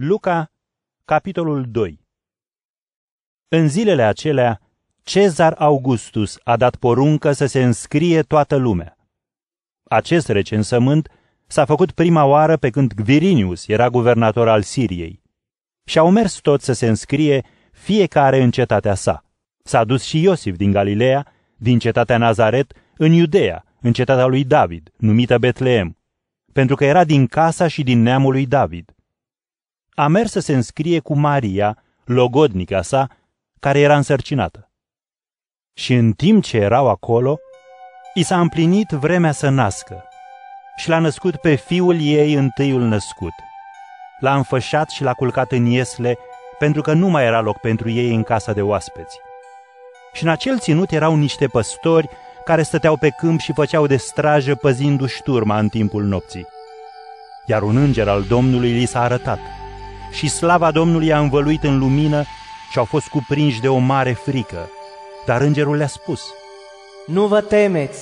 Luca, capitolul 2 În zilele acelea, Cezar Augustus a dat poruncă să se înscrie toată lumea. Acest recensământ s-a făcut prima oară pe când Gvirinius era guvernator al Siriei. Și au mers toți să se înscrie fiecare în cetatea sa. S-a dus și Iosif din Galileea, din cetatea Nazaret, în Iudea, în cetatea lui David, numită Betleem, pentru că era din casa și din neamul lui David a mers să se înscrie cu Maria, logodnica sa, care era însărcinată. Și în timp ce erau acolo, i s-a împlinit vremea să nască și l-a născut pe fiul ei întâiul născut. L-a înfășat și l-a culcat în iesle, pentru că nu mai era loc pentru ei în casa de oaspeți. Și în acel ținut erau niște păstori care stăteau pe câmp și făceau de strajă păzindu-și turma în timpul nopții. Iar un înger al Domnului li s-a arătat – și slava Domnului a învăluit în lumină și au fost cuprinși de o mare frică. Dar îngerul le-a spus, Nu vă temeți,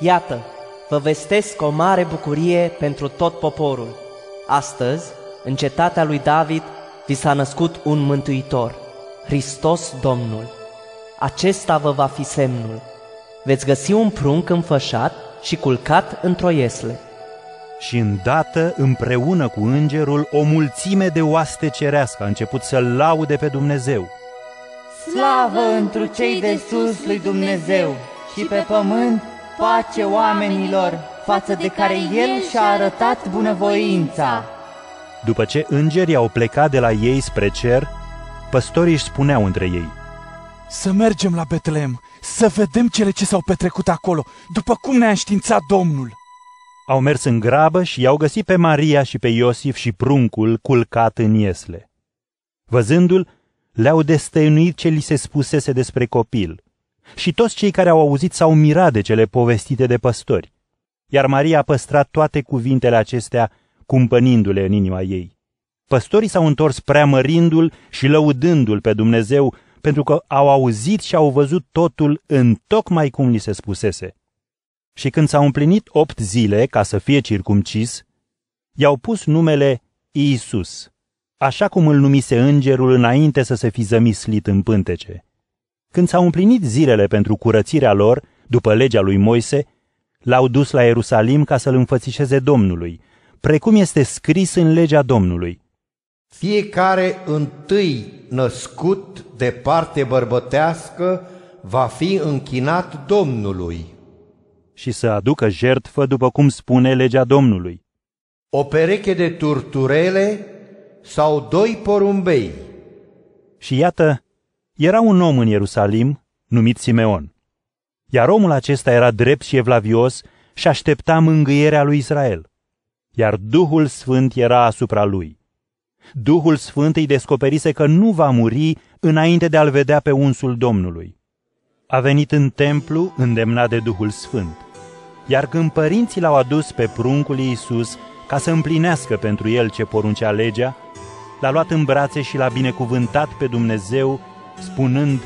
iată, vă vestesc o mare bucurie pentru tot poporul. Astăzi, în cetatea lui David, vi s-a născut un mântuitor, Hristos Domnul. Acesta vă va fi semnul. Veți găsi un prunc înfășat și culcat într-o iesle și îndată, împreună cu îngerul, o mulțime de oaste cerească a început să-L laude pe Dumnezeu. Slavă întru cei de sus lui Dumnezeu și pe pământ pace oamenilor, față de care El și-a arătat bunăvoința. După ce îngerii au plecat de la ei spre cer, păstorii își spuneau între ei, Să mergem la Betleem, să vedem cele ce s-au petrecut acolo, după cum ne-a înștiințat Domnul au mers în grabă și i-au găsit pe Maria și pe Iosif și pruncul culcat în iesle. Văzându-l, le-au destăinuit ce li se spusese despre copil. Și toți cei care au auzit s-au mirat de cele povestite de păstori. Iar Maria a păstrat toate cuvintele acestea, cumpănindu-le în inima ei. Păstorii s-au întors preamărindu-l și lăudându-l pe Dumnezeu, pentru că au auzit și au văzut totul în tocmai cum li se spusese. Și când s-au împlinit opt zile ca să fie circumcis, i-au pus numele Iisus, așa cum îl numise îngerul înainte să se fi zămislit în pântece. Când s-au împlinit zilele pentru curățirea lor, după legea lui Moise, l-au dus la Ierusalim ca să-l înfățișeze Domnului, precum este scris în legea Domnului. Fiecare întâi născut de parte bărbătească va fi închinat Domnului și să aducă jertfă după cum spune legea Domnului. O pereche de turturele sau doi porumbei. Și iată, era un om în Ierusalim numit Simeon. Iar omul acesta era drept și evlavios și aștepta mângâierea lui Israel. Iar Duhul Sfânt era asupra lui. Duhul Sfânt îi descoperise că nu va muri înainte de a-l vedea pe unsul Domnului. A venit în templu îndemnat de Duhul Sfânt iar când părinții l-au adus pe pruncul Iisus ca să împlinească pentru el ce poruncea legea, l-a luat în brațe și l-a binecuvântat pe Dumnezeu, spunând,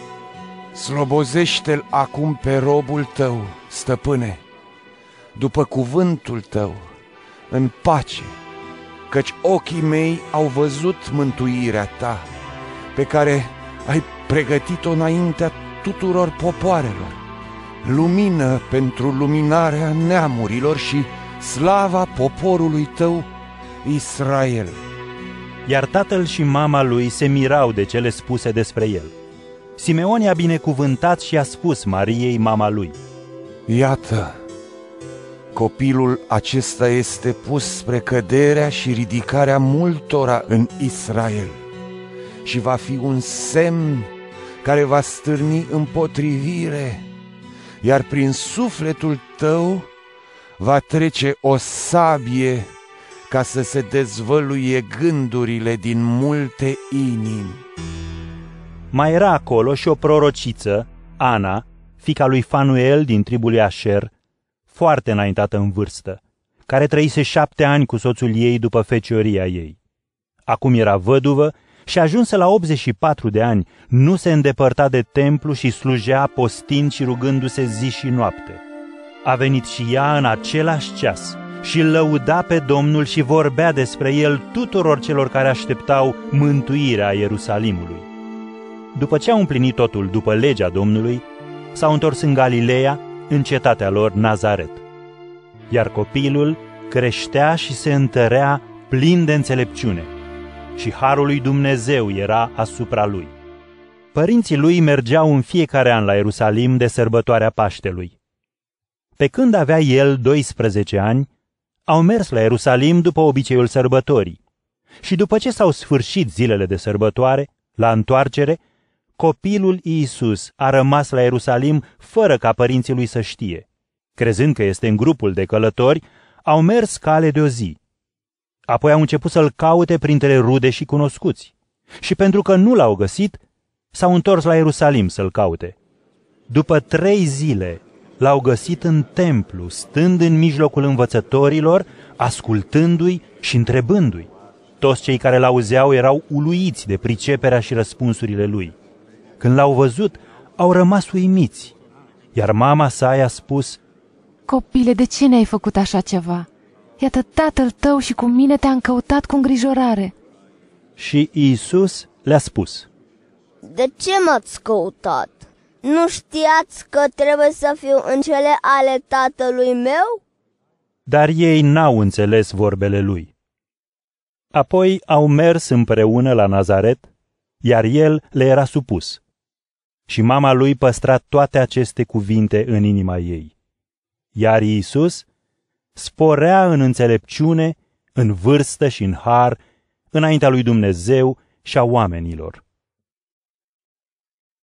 Slobozește-l acum pe robul tău, stăpâne, după cuvântul tău, în pace, căci ochii mei au văzut mântuirea ta, pe care ai pregătit-o înaintea tuturor popoarelor lumină pentru luminarea neamurilor și slava poporului tău, Israel. Iar tatăl și mama lui se mirau de cele spuse despre el. Simeon i-a binecuvântat și a spus Mariei, mama lui, Iată, copilul acesta este pus spre căderea și ridicarea multora în Israel și va fi un semn care va stârni împotrivire iar prin sufletul tău va trece o sabie ca să se dezvăluie gândurile din multe inimi. Mai era acolo și o prorociță, Ana, fica lui Fanuel din tribul lui Asher, foarte înaintată în vârstă, care trăise șapte ani cu soțul ei după fecioria ei. Acum era văduvă și ajunsă la 84 de ani, nu se îndepărta de templu și slujea postind și rugându-se zi și noapte. A venit și ea în același ceas și îl lăuda pe Domnul și vorbea despre el tuturor celor care așteptau mântuirea Ierusalimului. După ce au împlinit totul după legea Domnului, s-au întors în Galileea, în cetatea lor Nazaret. Iar copilul creștea și se întărea plin de înțelepciune și harul lui Dumnezeu era asupra lui. Părinții lui mergeau în fiecare an la Ierusalim de sărbătoarea Paștelui. Pe când avea el 12 ani, au mers la Ierusalim după obiceiul sărbătorii. Și după ce s-au sfârșit zilele de sărbătoare, la întoarcere, copilul Iisus a rămas la Ierusalim fără ca părinții lui să știe. Crezând că este în grupul de călători, au mers cale de o zi. Apoi au început să-l caute printre rude și cunoscuți. Și pentru că nu l-au găsit, s-au întors la Ierusalim să-l caute. După trei zile, l-au găsit în templu, stând în mijlocul învățătorilor, ascultându-i și întrebându-i. Toți cei care l-auzeau erau uluiți de priceperea și răspunsurile lui. Când l-au văzut, au rămas uimiți, iar mama sa i-a spus, Copile, de ce ne-ai făcut așa ceva? Iată, tatăl tău și cu mine te-am căutat cu îngrijorare. Și Iisus le-a spus, De ce m-ați căutat? Nu știați că trebuie să fiu în cele ale tatălui meu? Dar ei n-au înțeles vorbele lui. Apoi au mers împreună la Nazaret, iar el le era supus. Și mama lui păstra toate aceste cuvinte în inima ei. Iar Iisus sporea în înțelepciune, în vârstă și în har, înaintea lui Dumnezeu și a oamenilor.